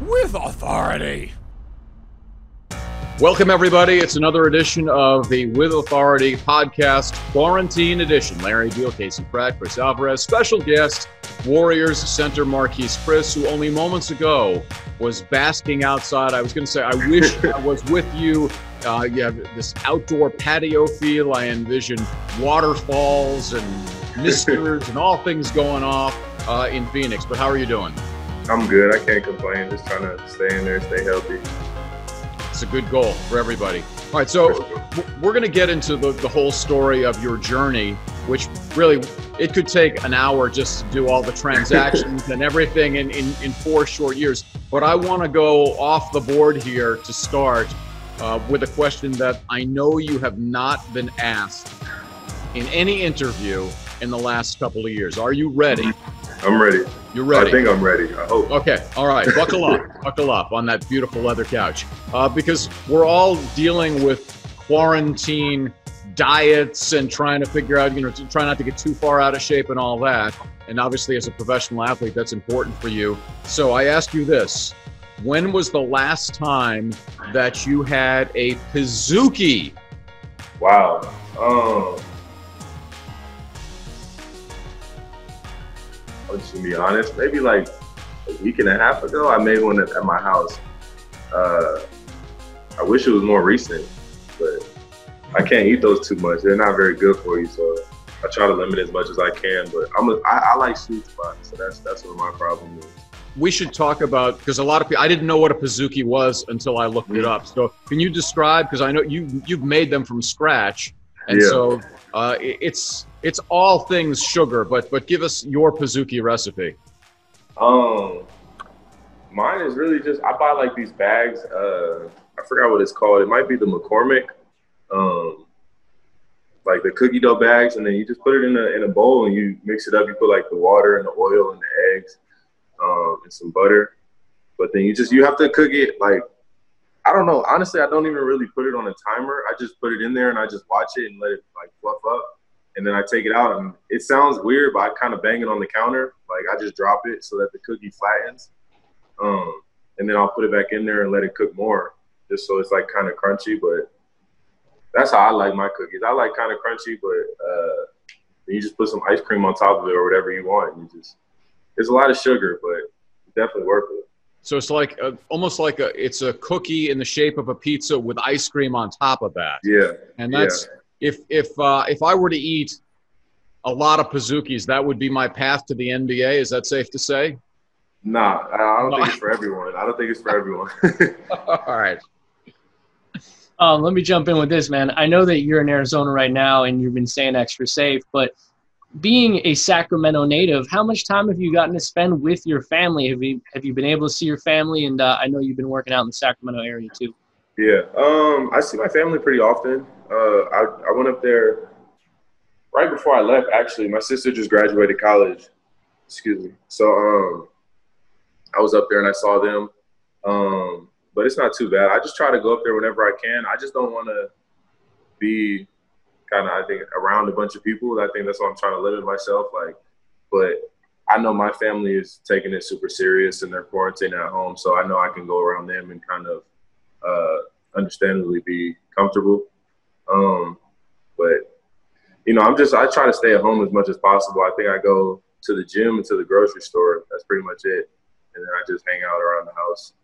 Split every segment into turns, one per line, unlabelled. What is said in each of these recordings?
with authority.
Welcome, everybody. It's another edition of the With Authority podcast, Quarantine Edition. Larry Beil, Casey Pratt, Chris Alvarez, special guest, Warriors center Marquese Chriss, who only moments ago was basking outside. I was going to say, I wish I was with you. Uh, you have this outdoor patio feel. I envision waterfalls and misters and all things going off uh, in Phoenix. But how are you doing?
I'm good. I can't complain. Just trying to stay in there, stay healthy.
It's a good goal for everybody. All right, so we're going to get into the, the whole story of your journey, which really it could take an hour just to do all the transactions and everything in, in, in four short years. But I want to go off the board here to start uh, with a question that I know you have not been asked in any interview in the last couple of years. Are you ready?
I'm ready.
You're ready.
I think I'm ready. I hope.
Okay. All right. Buckle up. Buckle up on that beautiful leather couch, uh, because we're all dealing with quarantine diets and trying to figure out, you know, to try not to get too far out of shape and all that. And obviously, as a professional athlete, that's important for you. So I ask you this: When was the last time that you had a Pizookie?
Wow. Um, to be honest, maybe like a week and a half ago, I made one at, at my house. Uh, I wish it was more recent, but I can't eat those too much. They're not very good for you, so I try to limit as much as I can. But I'm a, I, I like sweet spots, so that's that's what my problem is.
We should talk about because a lot of people I didn't know what a Pizookie was until I looked mm-hmm. it up. So can you describe? Because I know you you've made them from scratch, and yeah. so uh, it's it's all things sugar, but but give us your Pizookie recipe.
Um, mine is really just I buy like these bags. Uh, I forgot what it's called. It might be the McCormick, um, like the cookie dough bags, and then you just put it in a in a bowl and you mix it up. You put like the water and the oil and the eggs, um, and some butter. But then you just you have to cook it like I don't know. Honestly, I don't even really put it on a timer. I just put it in there and I just watch it and let it like fluff up and then I take it out, and it sounds weird, but I kind of bang it on the counter. Like I just drop it so that the cookie flattens, um, and then I'll put it back in there and let it cook more, just so it's like kind of crunchy. But that's how I like my cookies. I like kind of crunchy, but uh, you just put some ice cream on top of it or whatever you want. You just it's a lot of sugar, but definitely worth it.
So it's like a, almost like a it's a cookie in the shape of a pizza with ice cream on top of that.
Yeah,
and that's
yeah
if if uh, if I were to eat a lot of Pizookies, that would be my path to the NBA. Is that safe to say?
Nah, I don't think it's for everyone. I don't think it's for everyone.
All right.
Um, let me jump in with this, man. I know that you're in Arizona right now and you've been staying extra safe, but being a Sacramento native, how much time have you gotten to spend with your family? Have you have you been able to see your family? And uh, I know you've been working out in the Sacramento area too.
Yeah, um, I see my family pretty often. Uh, I, I went up there right before I left. Actually, my sister just graduated college. Excuse me. So um, I was up there and I saw them. Um, but it's not too bad. I just try to go up there whenever I can. I just don't want to be kind of I think around a bunch of people. I think that's what I'm trying to limit myself. Like, but I know my family is taking it super serious and they're quarantining at home, so I know I can go around them and kind of uh, understandably be comfortable. Um, but you know, I'm just I try to stay at home as much as possible. I think I go to the gym and to the grocery store. That's pretty much it, and then I just hang out around the house.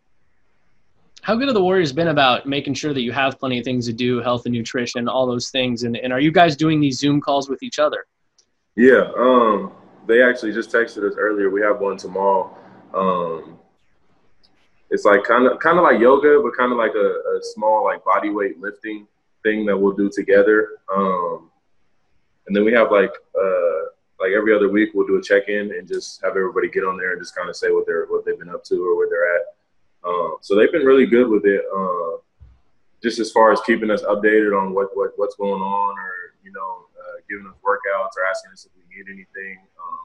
How good have the Warriors been about making sure that you have plenty of things to do, health and nutrition, all those things? And, and are you guys doing these Zoom calls with each other?
Yeah, um, they actually just texted us earlier. We have one tomorrow. Um, it's like kind of kind of like yoga, but kind of like a, a, small like body weight lifting thing that we'll do together. Um, and then we have like uh, like every other week we'll do a check in and just have everybody get on there and just kind of say what they're what they've been up to or where they're at. Um, so they've been really good with it. Uh, just as far as keeping us updated on what, what what's going on, or you know, uh, giving us workouts or asking us if we need anything. Um,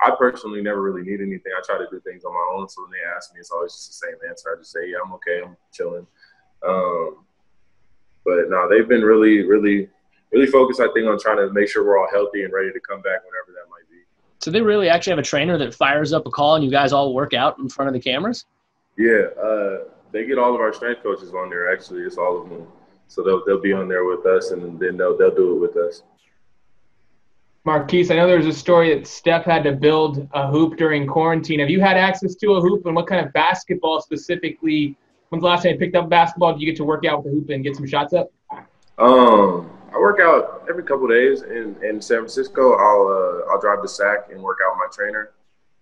I personally never really need anything. I try to do things on my own. So when they ask me, it's always just the same answer. I just say, yeah, I'm okay. I'm chilling. Um, but no, they've been really, really, really focused, I think, on trying to make sure we're all healthy and ready to come back whenever that might be.
So they really actually have a trainer that fires up a call and you guys all work out in front of the cameras?
Yeah, uh, they get all of our strength coaches on there. Actually, it's all of them. So they'll they'll be on there with us, and then they'll they'll do it with us.
Marquese, I know there's a story that Steph had to build a hoop during quarantine. Have you had access to a hoop, and what kind of basketball specifically? When's the last time you picked up basketball? Did you get to work out with the hoop and get some shots up?
Um, I work out every couple days in, in San Francisco. I'll uh, I'll drive to SAC and work out with my trainer.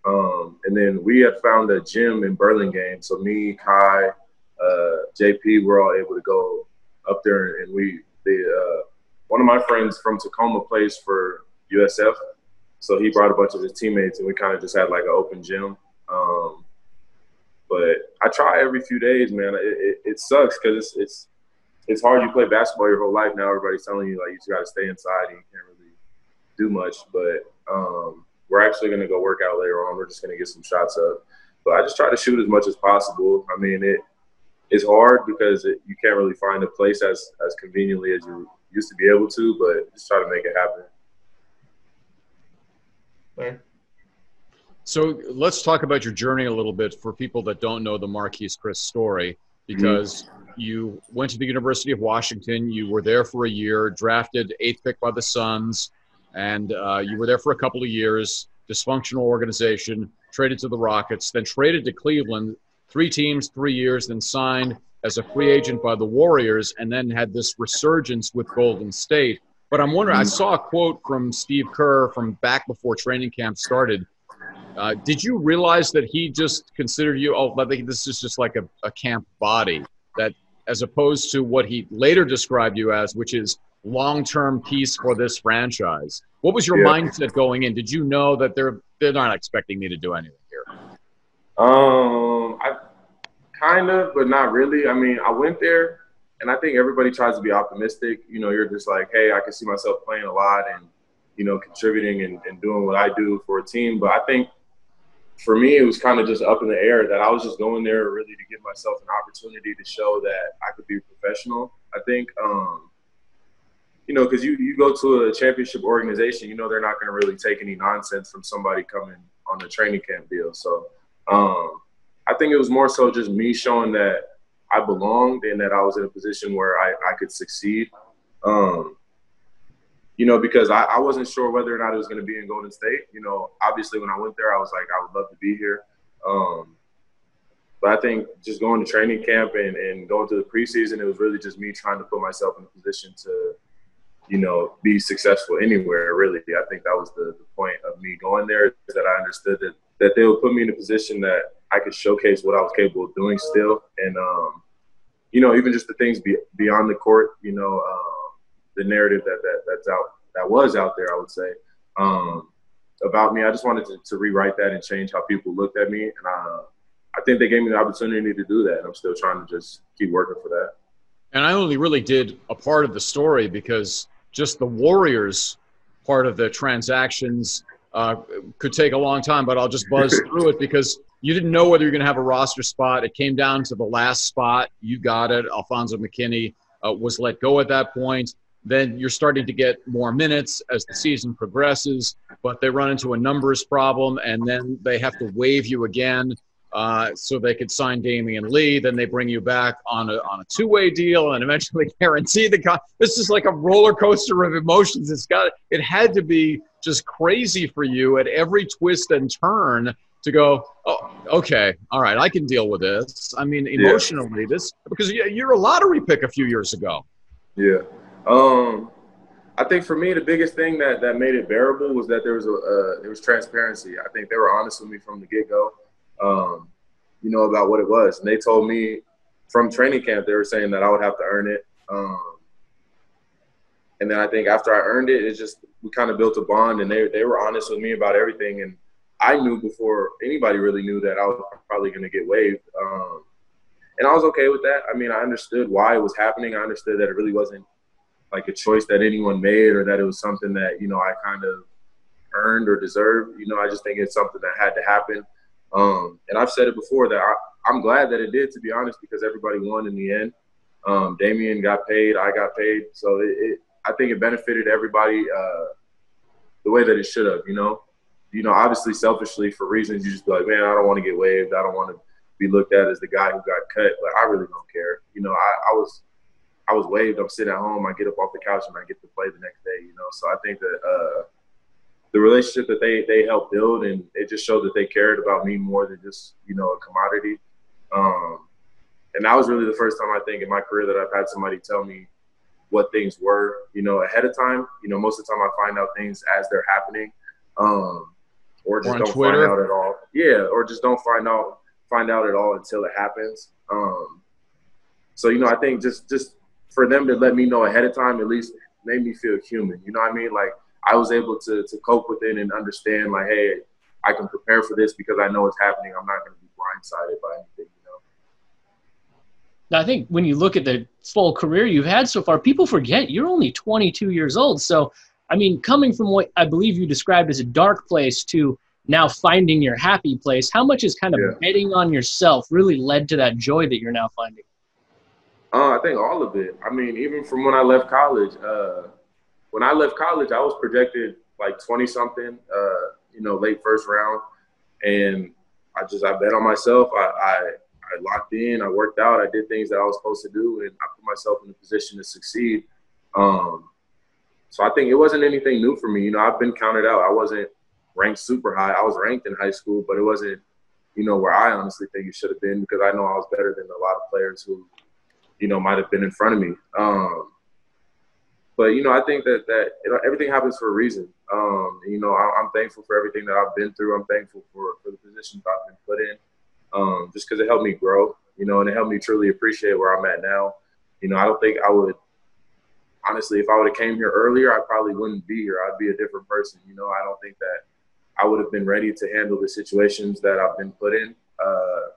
Um, and then we had found a gym in Burlingame. So me, Ky, uh, JP, we're all able to go up there, and we the uh, one of my friends from Tacoma plays for USF, so he brought a bunch of his teammates, and we kind of just had like an open gym. Um, but I try every few days, man. It, it, it sucks because it's it's it's hard. You play basketball your whole life. Now everybody's telling you like you just got to stay inside and you can't really do much. But um, we're actually going to go work out later on. We're just going to get some shots up. But I just try to shoot as much as possible. I mean, it it's hard because it, you can't really find a place as as conveniently as you used to be able to. But just try to make it happen.
So let's talk about your journey a little bit for people that don't know the Marquese Chriss story, because mm-hmm you went to the University of Washington. You were there for a year, drafted eighth pick by the Suns, and uh, you were there for a couple of years. Dysfunctional organization, traded to the Rockets, then traded to Cleveland. Three teams, three years, then signed as a free agent by the Warriors, and then had this resurgence with Golden State. But I'm wondering, I saw a quote from Steve Kerr from back before training camp started. Uh, did you realize that he just considered you? Oh, I think this is just like a, a camp body. That as opposed to what he later described you as, which is long-term piece for this franchise. What was your yeah. mindset going in? Did you know that they're they're not expecting me to do anything here?
Um, I kind of, but not really. I mean, I went there, and I think everybody tries to be optimistic. You know, you're just like, hey, I can see myself playing a lot and you know contributing and, and doing what I do for a team. But I think for me, it was kind of just up in the air that I was just going there really to give myself an opportunity to show that I could be professional. I think, um, you know, because you, you go to a championship organization, you know, they're not going to really take any nonsense from somebody coming on a training camp deal. So um, I think it was more so just me showing that I belonged and that I was in a position where I, I could succeed. Um, you know, because I, I wasn't sure whether or not it was going to be in Golden State. You know, obviously when I went there, I was like, I would love to be here. Um, but I think just going to training camp and, and going to the preseason, it was really just me trying to put myself in a position to, you know, be successful anywhere. Really, I think that was the, the point of me going there is that I understood that that they would put me in a position that I could showcase what I was capable of doing still, and um, you know, even just the things be, beyond the court, you know. Um, the narrative that, that that's out that was out there, I would say, um, about me. I just wanted to, to, rewrite that and change how people looked at me, and I, I think they gave me the opportunity to do that. And I'm still trying to just keep working for that.
And I only really did a part of the story because just the Warriors part of the transactions uh, could take a long time, but I'll just buzz through it because you didn't know whether you're going to have a roster spot. It came down to the last spot. You got it. Alfonzo McKinnie uh, was let go at that point. Then you're starting to get more minutes as the season progresses, but they run into a numbers problem, and then they have to waive you again uh, so they could sign Damion Lee. Then they bring you back on a, on a two way deal and eventually guarantee the con- This is like a roller coaster of emotions. It's got it had to be just crazy for you at every twist and turn to go. Oh, okay, all right, I can deal with this. I mean, emotionally, yeah. this because you're a lottery pick a few years ago.
Yeah. Um, I think for me, the biggest thing that, that made it bearable was that there was a uh, there was transparency. I think they were honest with me from the get go, um, you know, about what it was. And they told me from training camp they were saying that I would have to earn it. Um, and then I think after I earned it, it's just we kind of built a bond, and they they were honest with me about everything. And I knew before anybody really knew that I was probably going to get waived. Um, and I was okay with that. I mean, I understood why it was happening. I understood that it really wasn't like a choice that anyone made or that it was something that you know I kind of earned or deserved. You know, I just think it's something that had to happen. Um, and I've said it before that I, am glad that it did, to be honest, because everybody won in the end. Um, Damion got paid, I got paid, so it, it I think it benefited everybody uh, the way that it should have. You know, you know, obviously selfishly for reasons you just be like, man, I don't want to get waived, I don't want to be looked at as the guy who got cut, but I really don't care. You know, I, I was I was waived. I'm sitting at home. I get up off the couch and I get to play the next day. You know, so I think that uh, the relationship that they they helped build and it just showed that they cared about me more than just you know a commodity. Um, and that was really the first time I think in my career that I've had somebody tell me what things were, you know, ahead of time. You know, most of the time I find out things as they're happening, um, or just don't Twitter. find out at all. Yeah, or just don't find out find out at all until it happens. Um, so you know, I think just just for them to let me know ahead of time at least made me feel human. You know what I mean? Like I was able to to cope with it and understand like, hey, I can prepare for this because I know it's happening. I'm not going to be blindsided by anything. You know.
Now, I think when you look at the full career you've had so far, people forget you're only 22 years old. So, I mean, coming from what I believe you described as a dark place to now finding your happy place, how much is kind of yeah. betting on yourself really led to that joy that you're now finding?
Uh, I think all of it. I mean, even from when I left college, uh, when I left college, I was projected like 20 something, uh, you know, late first round. And I just, I bet on myself. I, I, I locked in, I worked out, I did things that I was supposed to do, and I put myself in a position to succeed. Um, so I think it wasn't anything new for me. You know, I've been counted out. I wasn't ranked super high. I was ranked in high school, but it wasn't, you know, where I honestly think it should have been because I know I was better than a lot of players who, you know, might have been in front of me. Um, but you know, I think that that you know, everything happens for a reason. Um, you know, I, am thankful for everything that I've been through. I'm thankful for for the positions I've been put in, um, just because it helped me grow. You know, and it helped me truly appreciate where I'm at now. You know, I don't think I would honestly, if I would have came here earlier, I probably wouldn't be here. I'd be a different person. You know, I don't think that I would have been ready to handle the situations that I've been put in. Uh,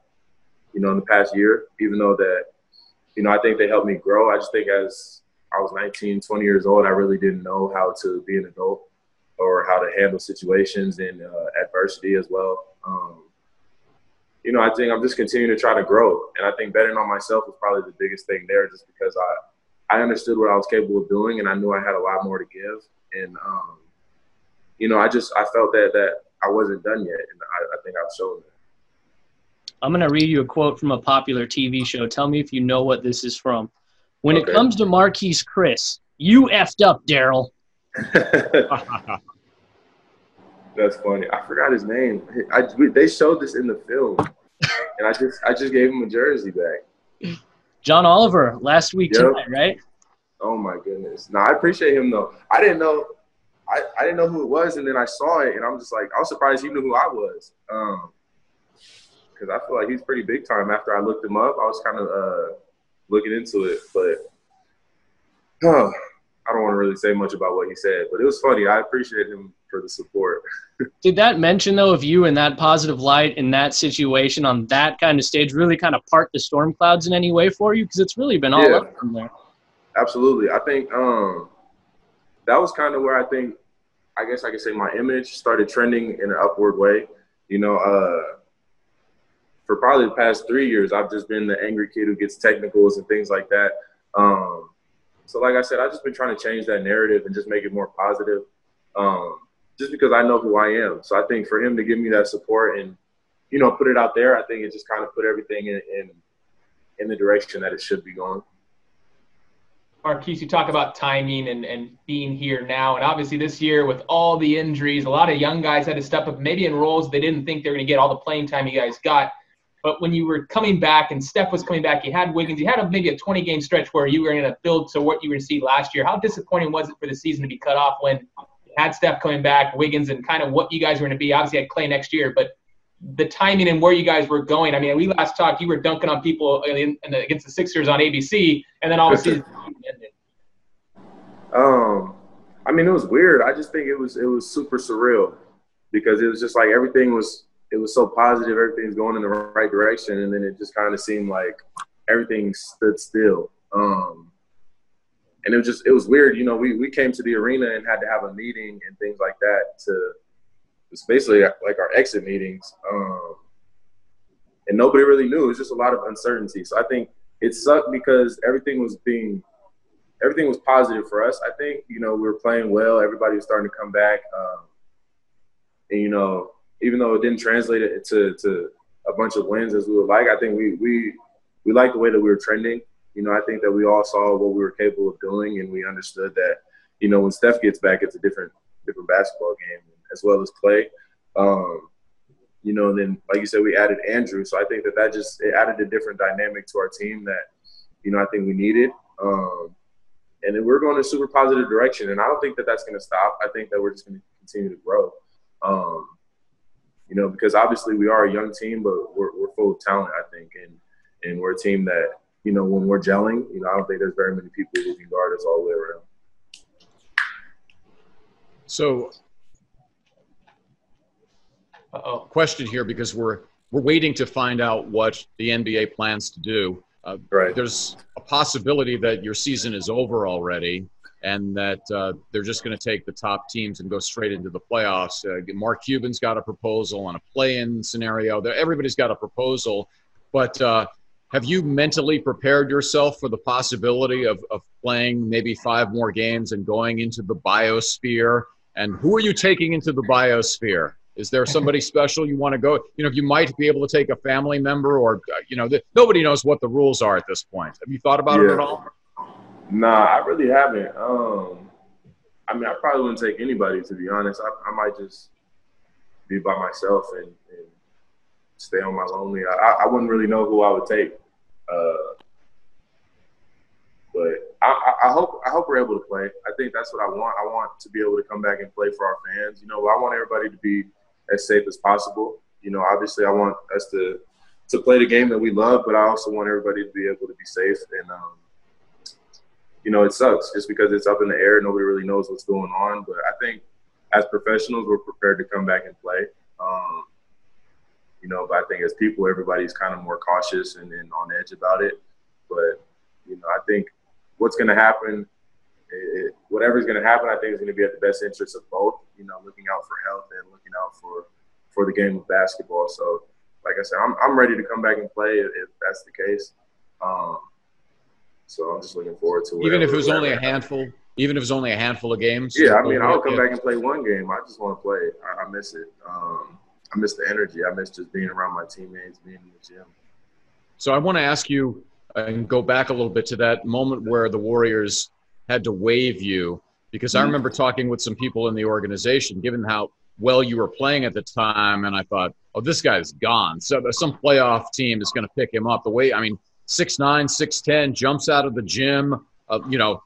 you know, in the past year, even though that, you know, I think they helped me grow. I just think as I was 19, 20 years old. I really didn't know how to be an adult or how to handle situations and uh, adversity as well. Um, you know, I think I'm just continuing to try to grow, and I think betting on myself was probably the biggest thing there, just because I I understood what I was capable of doing, and I knew I had a lot more to give, and um, you know, I just I felt that that I wasn't done yet, and I, I think I've shown that.
I'm going to read you a quote from a popular TV show. Tell me if you know what this is from. When okay. it comes to Marquese Chriss, you effed up, Daryl.
That's funny. I forgot his name. I, they showed this in the film, and I just I just gave him a jersey back.
John Oliver last week yep. tonight, right?
Oh my goodness. No, I appreciate him though. I didn't know. I, I didn't know who it was, and then I saw it, and I'm just like, I was surprised he knew who I was. Um, because I feel like he's pretty big time. After I looked him up, I was kind of uh looking into it, but oh, I don't want to really say much about what he said, but it was funny. I appreciate him for the support.
Did that mention though of you in that positive light in that situation on that kind of stage really kind of part the storm clouds in any way for you? Because it's really been all yeah, up from there.
Absolutely. I think um, that was kind of where I think I guess I could say my image started trending in an upward way. You know, uh, for probably the past three years, I've just been the angry kid who gets technicals and things like that. Um, so, like I said, I've just been trying to change that narrative and just make it more positive, um, just because I know who I am. So, I think for him to give me that support and you know put it out there, I think it just kind of put everything in in, in the direction that it should be going.
Marquese, you talk about timing and, and being here now. And obviously, this year, with all the injuries, a lot of young guys had to step up, maybe in roles they didn't think they were going to get all the playing time you guys got. But when you were coming back and Steph was coming back, you had Wiggins, you had a, maybe a 20 game stretch where you were going to build to what you were going to see last year. How disappointing was it for the season to be cut off when you had Steph coming back, Wiggins, and kind of what you guys were going to be? Obviously, had Klay next year, but the timing and where you guys were going. I mean, we last talked, you were dunking on people in, in the, against the Sixers on ABC, and then obviously. of.
Um, I mean, it was weird. I just think it was it was super surreal because it was just like everything was it was so positive, everything's going in the right direction, and then it just kind of seemed like everything stood still. Um, and it was just it was weird, you know. We we came to the arena and had to have a meeting and things like that to it's basically like our exit meetings. Um, and nobody really knew. It was just a lot of uncertainty. So I think it sucked because everything was being everything was positive for us. I think you know we were playing well. Everybody was starting to come back. Um, and you know even though it didn't translate it to, to a bunch of wins as we would like. I think we we we like the way that we were trending. You know, I think that we all saw what we were capable of doing, and we understood that you know when Steph gets back, it's a different different basketball game as well as Klay. Um, you know, and then like you said, we added Andrew, so I think that that just it added a different dynamic to our team that you know I think we needed. Um, and then we're going in a super positive direction, and I don't think that that's going to stop. I think that we're just going to continue to grow. Um, you know, because obviously we are a young team, but we're, we're full of talent, I think, and and we're a team that you know when we're gelling, you know, I don't think there's very many people who can guard us all the way around.
So Uh-oh. question here because we're we're waiting to find out what the NBA plans to do. Uh, right. There's a possibility that your season is over already, and that uh, they're just going to take the top teams and go straight into the playoffs. Uh, Mark Cuban's got a proposal on a play-in scenario. Everybody's got a proposal, but uh, have you mentally prepared yourself for the possibility of, of playing maybe five more games and going into the biosphere? And who are you taking into the biosphere? Is there somebody special you want to go? You know, you might be able to take a family member, or uh, you know, the, nobody knows what the rules are at this point. Have you thought about yeah. it at all?
Nah, I really haven't. Um, I mean, I probably wouldn't take anybody to be honest. I, I might just be by myself and, and stay on my lonely. I, I, wouldn't really know who I would take. Uh, but I, I, hope I hope we're able to play. I think that's what I want. I want to be able to come back and play for our fans. You know, I want everybody to be as safe as possible. You know, obviously, I want us to to play the game that we love, but I also want everybody to be able to be safe. And um, you know, it sucks just because it's up in the air. Nobody really knows what's going on. But I think as professionals, we're prepared to come back and play. Um, you know, but I think as people, everybody's kind of more cautious and, and on edge about it. But you know, I think what's going to happen, it, whatever's going to happen, I think is going to be at the best interest of both. You know, looking out for health and looking out for for the game of basketball. So, like I said, I'm I'm ready to come back and play if, if that's the case. Um, so I'm just looking forward to it.
even if it was only a handful. Even if it was only a handful of games.
Yeah, I mean, I'll come back and play one game. I just want to play. I, I miss it. Um, I miss the energy. I miss just being around my teammates, being in the gym.
So I want to ask you and go back a little bit to that moment where the Warriors had to waive you because I mm-hmm. remember talking with some people in the organization, given how well you were playing at the time, and I thought, oh, this guy's gone. So some playoff team is going to pick him up. The way, I mean, six nine, six ten, jumps out of the gym, uh, you know,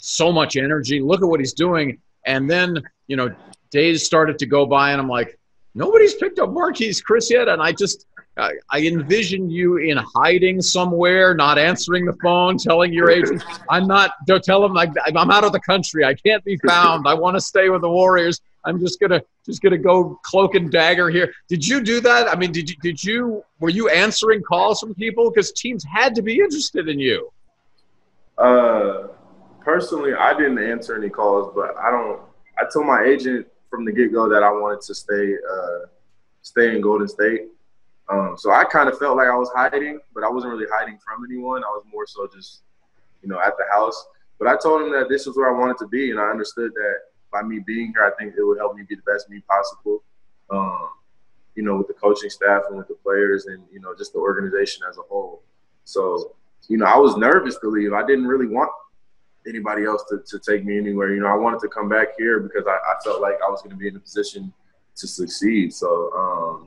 so much energy. Look at what he's doing. And then, you know, days started to go by, and I'm like, nobody's picked up Marquese Chriss yet. And I just, I, I envision you in hiding somewhere, not answering the phone, telling your agent, "I'm not." Don't tell them like I'm out of the country. I can't be found. I want to stay with the Warriors. I'm just gonna just gonna go cloak and dagger here. Did you do that? I mean, did you did you were you answering calls from people because teams had to be interested in you?
Uh, personally, I didn't answer any calls, but I don't. I told my agent from the get go that I wanted to stay uh, stay in Golden State. Um, so I kind of felt like I was hiding, but I wasn't really hiding from anyone. I was more so just, you know, at the house. But I told him that this was where I wanted to be, and I understood that by me being here, I think it would help me be the best me possible. Um, you know, with the coaching staff and with the players, and you know, just the organization as a whole. So, you know, I was nervous to leave. I didn't really want anybody else to, to take me anywhere. You know, I wanted to come back here because I, I felt like I was going to be in a position to succeed. So, um,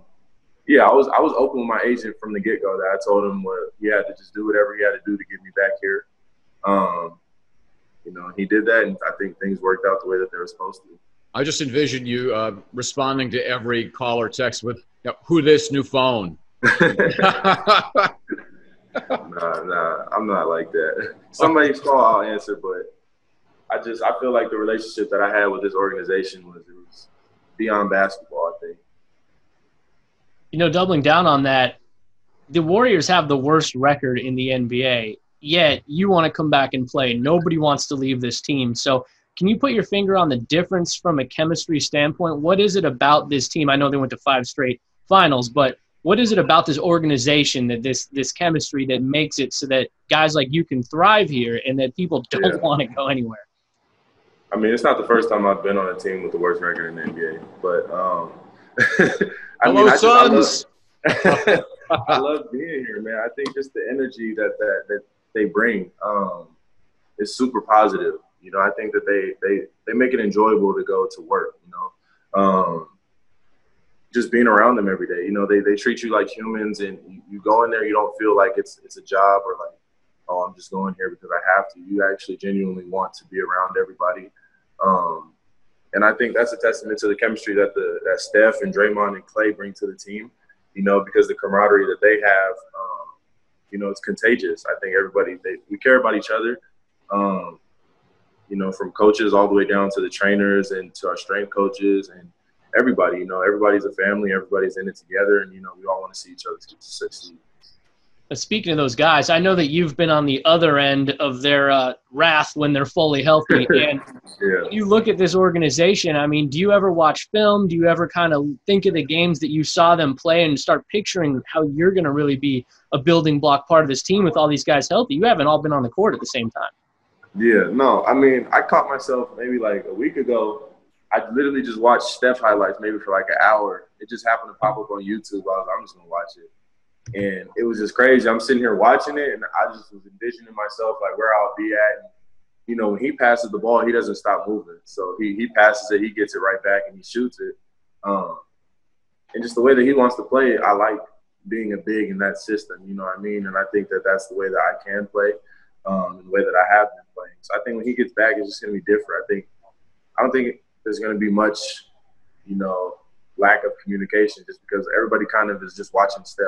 yeah, I was I was open with my agent from the get go. That I told him what he had to just do whatever he had to do to get me back here. Um, you know, he did that, and I think things worked out the way that they were supposed to.
I just envision you uh, responding to every call or text with, you know, "Who this new phone?"
nah, nah, I'm not like that. Somebody's call, I'll answer, but I just I feel like the relationship that I had with this organization was it was beyond basketball. I think
you know, doubling down on that, the Warriors have the worst record in the NBA. Yet you want to come back and play. Nobody wants to leave this team. So, can you put your finger on the difference from a chemistry standpoint? What is it about this team? I know they went to five straight finals, but what is it about this organization that this this chemistry that makes it so that guys like you can thrive here and that people don't yeah. want to go anywhere?
I mean, it's not the first time I've been on a team with the worst record in the NBA, but um,
Hello, mean, I Suns.
I love being here, man. I think just the energy that that, that they bring um, is super positive. You know, I think that they they they make it enjoyable to go to work. You know, um, just being around them every day. You know, they they treat you like humans, and you, you go in there, you don't feel like it's it's a job or like, oh, I'm just going here because I have to. You actually genuinely want to be around everybody. Um, and I think that's a testament to the chemistry that the that Steph and Draymond and Klay bring to the team. You know, because the camaraderie that they have, um, you know, it's contagious. I think everybody they, we care about each other. Um, you know, from coaches all the way down to the trainers and to our strength coaches and everybody. You know, everybody's a family. Everybody's in it together, and you know, we all want to see each other succeed.
Speaking of those guys, I know that you've been on the other end of their uh, wrath when they're fully healthy. And yeah. you look at this organization, I mean, do you ever watch film? Do you ever kind of think of the games that you saw them play and start picturing how you're going to really be a building block part of this team with all these guys healthy? You haven't all been on the court at the same time.
Yeah, no. I mean, I caught myself maybe like a week ago. I literally just watched Steph highlights maybe for like an hour. It just happened to pop up on YouTube. I was, like, I'm just gonna watch it and it was just crazy. I'm sitting here watching it, and I just was envisioning myself like where I'll be at. And, you know, when he passes the ball, he doesn't stop moving. So he he passes it, he gets it right back, and he shoots it. Um, and just the way that he wants to play, I like being a big in that system. You know what I mean? And I think that that's the way that I can play, um, the way that I have been playing. So I think when he gets back, it's just going to be different. I think I don't think there's going to be much, you know, lack of communication just because everybody kind of is just watching Steph.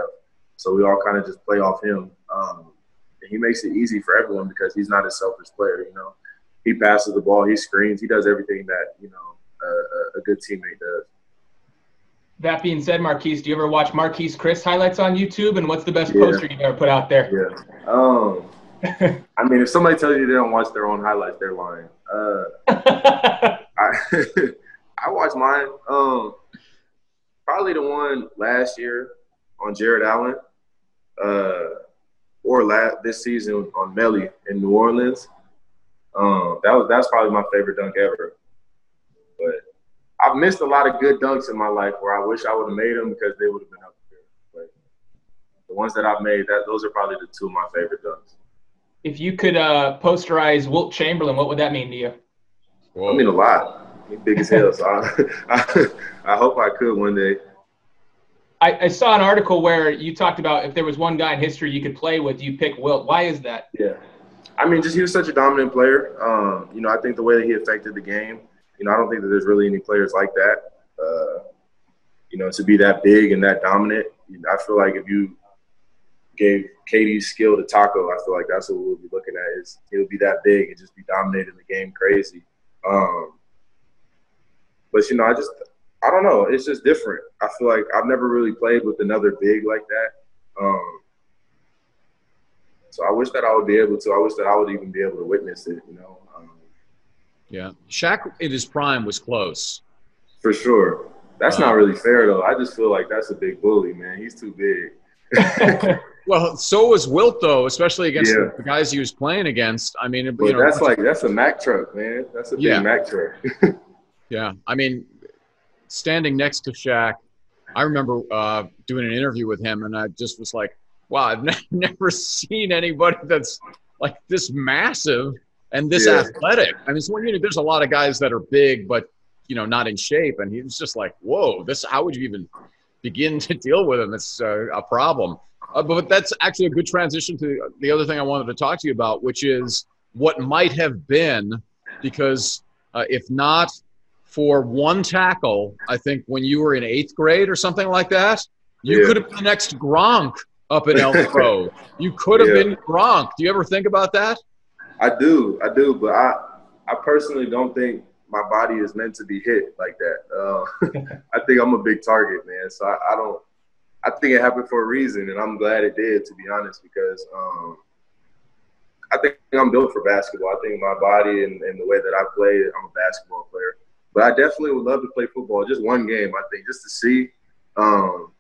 So we all kind of just play off him. Um, and he makes it easy for everyone because he's not a selfish player. You know, he passes the ball, he screens, he does everything that you know a, a good teammate does.
That being said, Marquese, do you ever watch Marquese Chriss highlights on YouTube? And what's the best yeah. poster you've ever put out there?
Yeah. Um, I mean, if somebody tells you they don't watch their own highlights, they're lying. Uh, I, I watch mine. Um, probably the one last year on Jarrett Allen uh, or last, this season on Melli in New Orleans. Um, that was that's probably my favorite dunk ever. But I've missed a lot of good dunks in my life where I wish I would have made them because they would have been up there. But the ones that I've made, that those are probably the two of my favorite dunks.
If you could uh, posterize Wilt Chamberlain, what would that mean to you?
Whoa. I mean a lot. He's big as hell, so I, I, I hope I could one day.
I, I, saw an article where you talked about if there was one guy in history you could play with, you pick Wilt. Why is that?
Yeah, I mean, just he was such a dominant player. Um, you know, I think the way that he affected the game. You know, I don't think that there's really any players like that. Uh, you know, to be that big and that dominant. I feel like if you gave KD's skill to Tacko, I feel like that's what we'll be looking at. Is he'll be that big and just be dominating the game crazy. Um, but you know, I just I don't know. It's just different. I feel like I've never really played with another big like that. Um, so I wish that I would be able to. I wish that I would even be able to witness it. You know. Um,
yeah, Shaq in his prime was close.
For sure. That's uh, not really fair though. I just feel like that's a big bully, man. He's too
big. well, so was Wilt though, especially against yeah. the guys he was playing against. I mean,
you know, that's like that's a Mack truck, man. That's a big yeah. Mack truck.
yeah, I mean, standing next to Shaq, I remember uh, doing an interview with him, and I just was like, "Wow, I've ne- never seen anybody that's like this massive and this yeah. athletic." I mean, so you, there's a lot of guys that are big, but you know, not in shape, and he was just like, "Whoa, this! How would you even begin to deal with him? It's uh, a problem." Uh, but that's actually a good transition to the other thing I wanted to talk to you about, which is what might have been, because uh, if not for one tackle, I think when you were in eighth grade or something like that, you yeah. could have been the next Gronk up in Elk Grove. you could have yeah. been Gronk. Do you ever think about that?
I do, I do, but I, I personally don't think my body is meant to be hit like that. Uh, I think I'm a big target, man. So I, I, don't. I think it happened for a reason, and I'm glad it did, to be honest, because um, I think I'm built for basketball. I think my body and, and the way that I play, I'm a basketball player. But I definitely would love to play football. Just one game, I think, just to see. Um,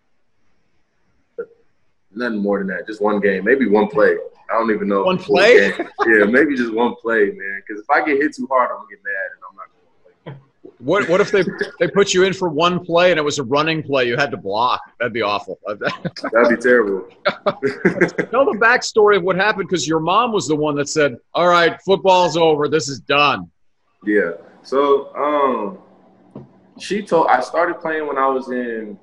nothing more than that. Just one game, maybe one play. I don't even know.
One play?
yeah, maybe just one play, man. Because if I get hit too hard, I'm gonna get mad, and I'm not gonna play.
What what if they they put you in for one play and it was a running play you had to block? That'd be awful.
That'd be terrible.
Tell the backstory of what happened because your mom was the one that said, "All right, football's over. This is done."
Yeah. So um, she told I started playing when I was in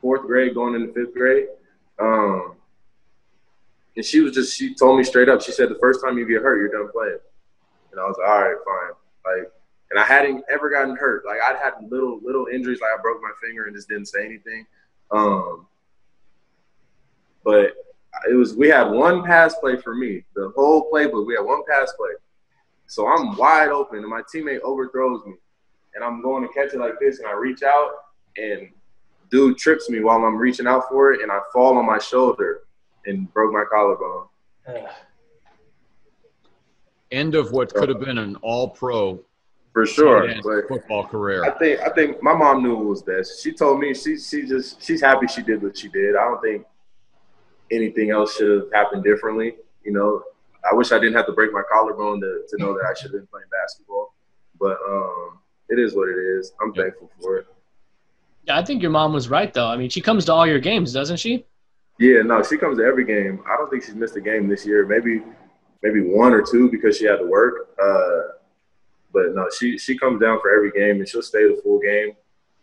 fourth grade, going into fifth grade. Um, and she was just she told me straight up. She said the first time you get hurt, you're done playing. And I was like, all right, fine. Like and I hadn't ever gotten hurt. Like I'd had little little injuries, like I broke my finger and just didn't say anything. Um, but it was we had one pass play for me, the whole playbook. We had one pass play, so I'm wide open, and my teammate overthrows me, and I'm going to catch it like this, and I reach out, and dude trips me while I'm reaching out for it, and I fall on my shoulder and broke my collarbone.
End of what could have been an all-pro
for sure.
Football career.
I think I think my mom knew it was best. She told me she she just she's happy she did what she did. I don't think anything else should have happened differently. You know, I wish I didn't have to break my collarbone to, to know that I should have been playing basketball. But um, it is what it is. I'm yeah. thankful for it.
Yeah, I think your mom was right though. I mean, she comes to all your games, doesn't she?
Yeah, no, she comes to every game. I don't think she's missed a game this year. Maybe maybe one or two because she had to work. Uh, but no, she she comes down for every game and she'll stay the full game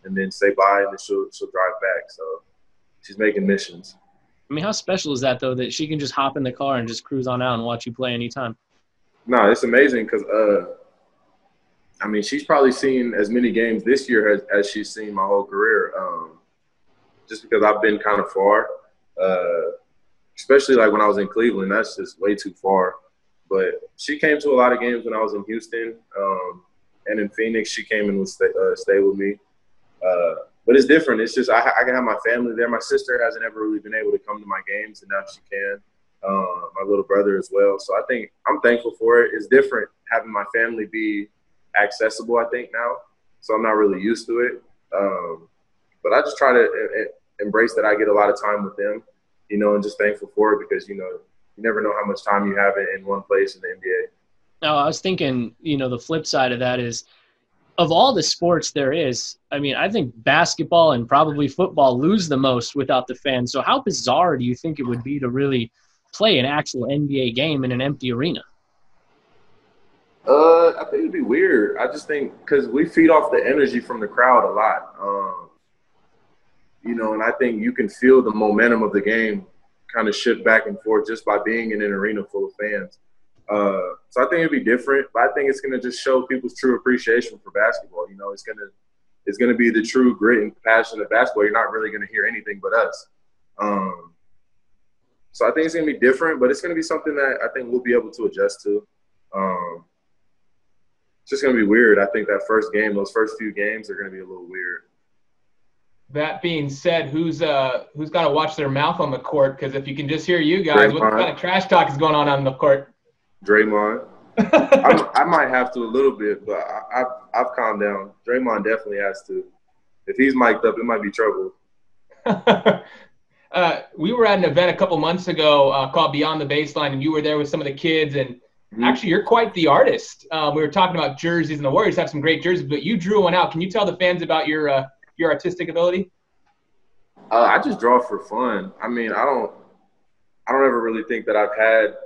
and then say bye and then she'll she'll drive back. So she's making missions.
I mean, how special is that though that she can just hop in the car and just cruise on out and watch you play anytime?
No, it's amazing because uh, I mean, she's probably seen as many games this year as, as she's seen my whole career. Um, just because I've been kind of far, uh, especially like when I was in Cleveland, that's just way too far. But she came to a lot of games when I was in Houston um, and in Phoenix. She came and would stay, uh, stay with me. Uh, but it's different. It's just I, I, can have my family there. My sister hasn't ever really been able to come to my games, and now she can. Uh, my little brother as well. So I think I'm thankful for it. It's different having my family be accessible. I think now, so I'm not really used to it. Um, but I just try to uh, embrace that I get a lot of time with them, you know, and just thankful for it because you know you never know how much time you have in one place in the NBA.
No, I was thinking, you know, the flip side of that is of all the sports there is, I mean, I think basketball and probably football lose the most without the fans. So how bizarre do you think it would be to really play an actual NBA game in an empty arena?
Uh, I think it'd be weird. I just think because we feed off the energy from the crowd a lot. Um, you know, and I think you can feel the momentum of the game kind of shift back and forth just by being in an arena full of fans. Uh, so I think it'd be different, but I think it's going to just show people's true appreciation for basketball. You know, it's going to it's to be the true grit and passion of basketball. You're not really going to hear anything but us. Um, so I think it's going to be different, but it's going to be something that I think we'll be able to adjust to. Um, it's just going to be weird. I think that first game, those first few games, are going to be a little weird
that being said, who's uh who's got to watch their mouth on the court? Because if you can just hear you guys, Draymond. what kind of trash talk is going on on the court?
Draymond. I might have to a little bit, but I, have I've calmed down. Draymond definitely has to. If he's mic'd up, it might be trouble.
uh, we were at an event a couple months ago uh, called Beyond the Baseline, and you were there with some of the kids. And mm-hmm. actually, you're quite the artist. Um, we were talking about jerseys, and the Warriors have some great jerseys, but you drew one out. Can you tell the fans about your uh, your artistic ability?
Uh, I just draw for fun. I mean, I don't, I don't ever really think that I've had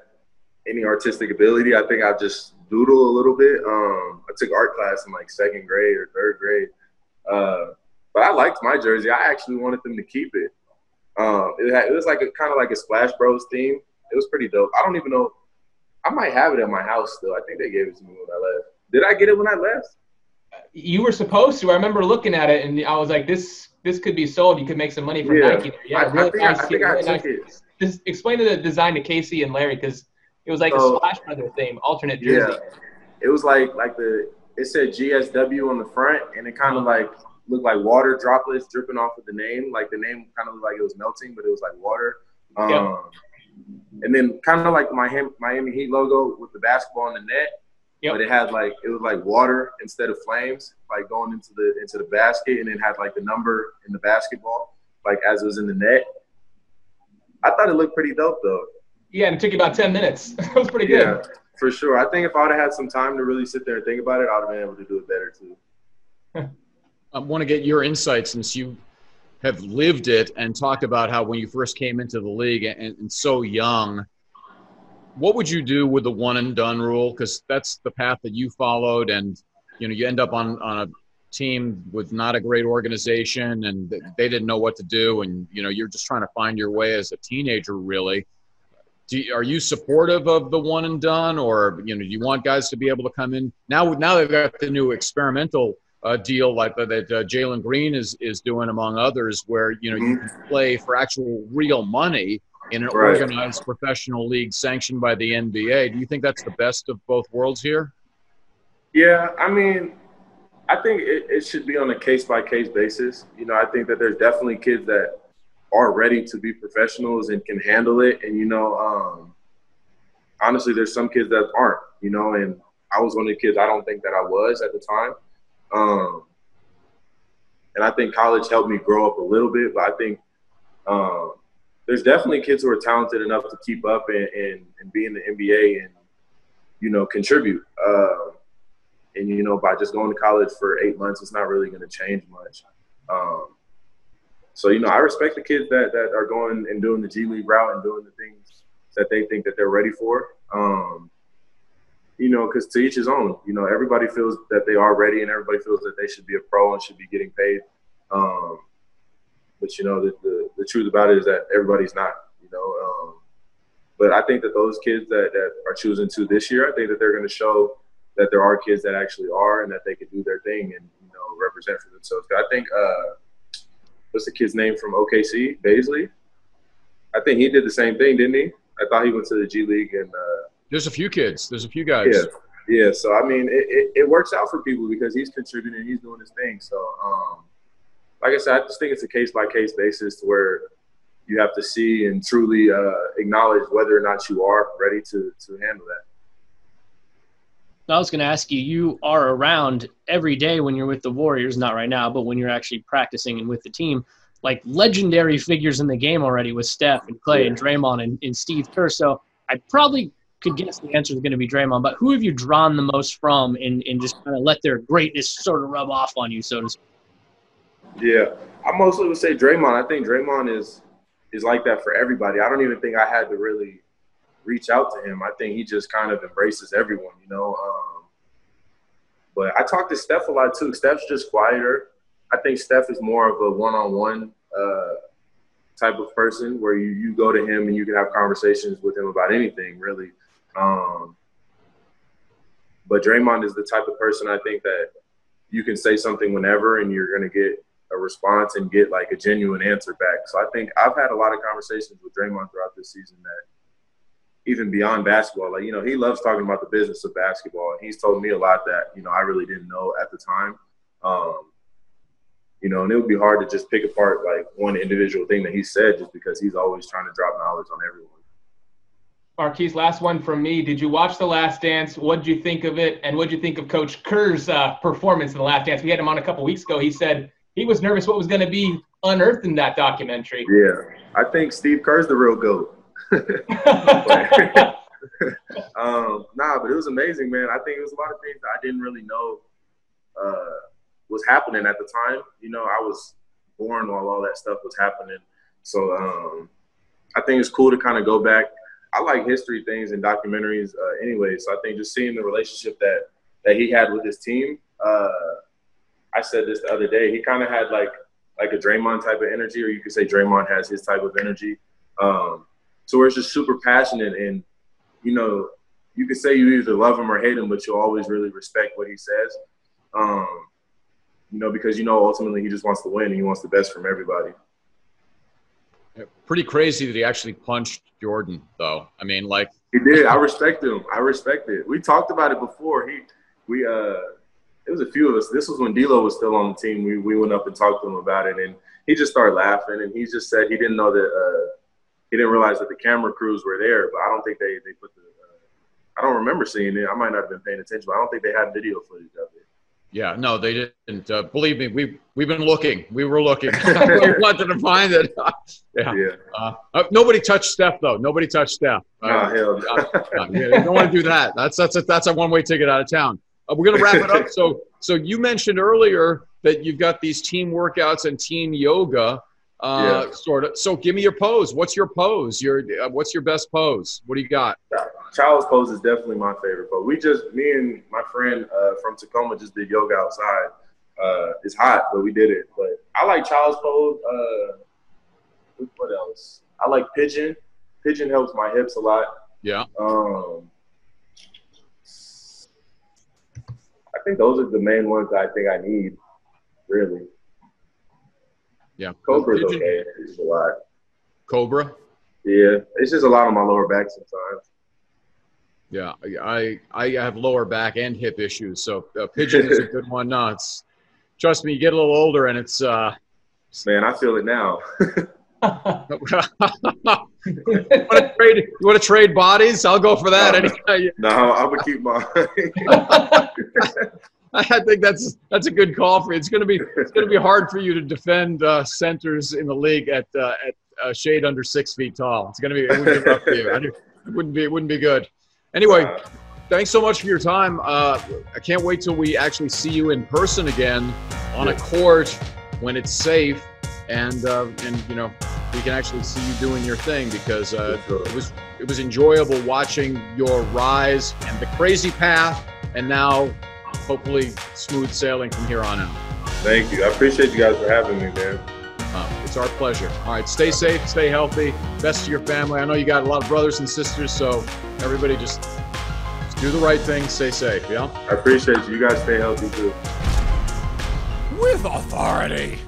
any artistic ability. I think I just doodle a little bit. Um, I took art class in like second grade or third grade, uh, but I liked my jersey. I actually wanted them to keep it. Um, it, had, it was like a kind of like a Splash Bros theme. It was pretty dope. I don't even know. I might have it at my house still. I think they gave it to me when I left. Did I get it when I left?
you were supposed to. I remember looking at it and I was like, this this could be sold. You could make some money from yeah. Nike. Yeah,
I, really I think, nice. I, I, think really nice.
it. Just explain the design to Casey and Larry because it was like so, a Splash Brother theme, alternate jersey. Yeah.
It was like like the it said GSW on the front and it kind of like looked like water droplets dripping off of the name. Like the name kind of looked like it was melting, but it was like water. Um, yep. And then kind of like my Miami Heat logo with the basketball in the net Yep. But it had like it was like water instead of flames, like going into the into the basket, and it had like the number in the basketball, like as it was in the net. I thought it looked pretty dope though.
Yeah, and it took you about ten minutes. it was pretty good. Yeah,
for sure. I think if I would have had some time to really sit there and think about it, I would have been able to do it better too.
I want to get your insight since you have lived it and talked about how when you first came into the league and, and so young, what would you do with the one and done rule? Because that's the path that you followed, and you know you end up on on a team with not a great organization, and they didn't know what to do, and you know you're just trying to find your way as a teenager, really. You, are you supportive of the one and done, or you know, do you want guys to be able to come in now? Now they've got the new experimental uh, deal like that uh, Jalen Green is is doing, among others, where you know you can play for actual real money in an right. organized professional league sanctioned by the NBA. Do you think that's the best of both worlds here?
Yeah, I mean, I think it, it should be on a case by case basis. You know, I think that there's definitely kids that are ready to be professionals and can handle it. And you know, um, honestly, there's some kids that aren't. You know, and I was one of the kids I don't think that I was at the time. Um, and I think college helped me grow up a little bit, but I think um, there's definitely kids who are talented enough to keep up and, and, and be in the NBA and, you know, contribute. Uh, and, you know, by just going to college for eight months, it's not really going to change much. Um, so, you know, I respect the kids that, that are going and doing the G League route and doing the things that they think that they're ready for. Um, you know, because to each his own. You know, everybody feels that they are ready, and everybody feels that they should be a pro and should be getting paid. Um, but you know, the, the, the truth about it is that everybody's not. You know, um, but I think that those kids that that are choosing to this year, I think that they're going to show that there are kids that actually are and that they can do their thing and you know represent for themselves. I think uh, what's the kid's name from OKC, Bazley? I think he did the same thing, didn't he? I thought he went to the G League and. Uh,
there's a few kids. There's a few guys.
Yeah, yeah. So I mean, it, it, it works out for people because he's contributing, he's doing his thing. So, um, like I said, I just think it's a case by case basis where you have to see and truly uh, acknowledge whether or not you are ready to to handle that.
I was going to ask you, you are around every day when you're with the Warriors, not right now, but when you're actually practicing and with the team, like legendary figures in the game already with Steph and Klay and Draymond and, and Steve Kerr. So I probably could guess the answer is going to be Draymond, but who have you drawn the most from and, and just kind of let their greatness sort of rub off on you, so to speak?
Yeah, I mostly would say Draymond. I think Draymond is is like that for everybody. I don't even think I had to really reach out to him. I think he just kind of embraces everyone, you know. Um, but I talk to Steph a lot too. Steph's just quieter. I think Steph is more of a one-on-one uh, type of person where you, you go to him and you can have conversations with him about anything, really. Um, but Draymond is the type of person I think that you can say something whenever and you're going to get a response and get like a genuine answer back. So I think I've had a lot of conversations with Draymond throughout this season that even beyond basketball, like, you know, he loves talking about the business of basketball. And he's told me a lot that, you know, I really didn't know at the time. Um, you know, and it would be hard to just pick apart like one individual thing that he said just because he's always trying to drop knowledge on everyone.
Marquese, last one from me. Did you watch The Last Dance? What did you think of it? And what did you think of Coach Kerr's uh, performance in The Last Dance? We had him on a couple weeks ago. He said he was nervous what was going to be unearthed in that documentary.
Yeah, I think Steve Kerr's the real GOAT. um, nah, but it was amazing, man. I think it was a lot of things I didn't really know uh, was happening at the time. You know, I was born while all that stuff was happening. So um, I think it's cool to kind of go back – I like history things and documentaries uh, anyway. So I think just seeing the relationship that that he had with his team. Uh, I said this the other day. He kind of had like like a Draymond type of energy, or you could say Draymond has his type of energy. Um, so we're just super passionate, and you know, you could say you either love him or hate him, but you always really respect what he says. Um, you know, because you know ultimately he just wants to win and he wants the best from everybody.
Pretty crazy that he actually punched Jordan, though. I mean, like
he did. I respect him. I respect it. We talked about it before. He, we, uh, it was a few of us. This was when D'Lo was still on the team. We we went up and talked to him about it, and he just started laughing. And he just said he didn't know that uh, he didn't realize that the camera crews were there. But I don't think they they put the. Uh, I don't remember seeing it. I might not have been paying attention, but I don't think they had video footage of it.
Yeah, no, they didn't. Uh, believe me, we we've been looking. We were looking. we wanted to find it. yeah. yeah. Uh, uh, nobody touched Steph though. Nobody touched Steph.
Uh, hell
no. you don't want to do that. That's that's a, that's a one way ticket out of town. uh, we're gonna wrap it up. So, so you mentioned earlier that you've got these team workouts and team yoga, uh,
Yeah.
sort of. So, give me your pose. What's your pose? Your uh, what's your best pose? What do you got?
Child's pose is definitely my favorite pose. We just, me and my friend uh, from Tacoma just did yoga outside. Uh, it's hot, but we did it. But I like child's pose. Uh, what else? I like pigeon. Pigeon helps my hips a lot.
Yeah.
Um, I think those are the main ones that I think I need, really.
Yeah.
Cobra's
Pigeon-
okay. It's a lot.
Cobra.
Yeah, it's just a lot on my lower back sometimes.
Yeah, I I have lower back and hip issues, so uh, pigeon is a good one. No, it's trust me, you get a little older, and it's uh,
Man, I feel it now.
you want to trade? You want to trade bodies? I'll go for that. Any-
no, I'm gonna keep my.
I think that's that's a good call for you. It's gonna be it's gonna be hard for you to defend uh, centers in the league at uh, at uh, shade under six feet tall. It's gonna be it wouldn't be rough for you. It wouldn't be it wouldn't be good. Anyway, thanks so much for your time. Uh, I can't wait till we actually see you in person again on a court when it's safe, and uh, and you know we can actually see you doing your thing because uh, it was it was enjoyable watching your rise and the crazy path, and now hopefully smooth sailing from here on out.
Thank you. I appreciate you guys for having me, man.
Uh, it's our pleasure. All right, stay safe, stay healthy, best to your family. I know you got a lot of brothers and sisters, so everybody just, just do the right thing, stay safe. Yeah.
I appreciate you. You guys stay healthy too.
With authority.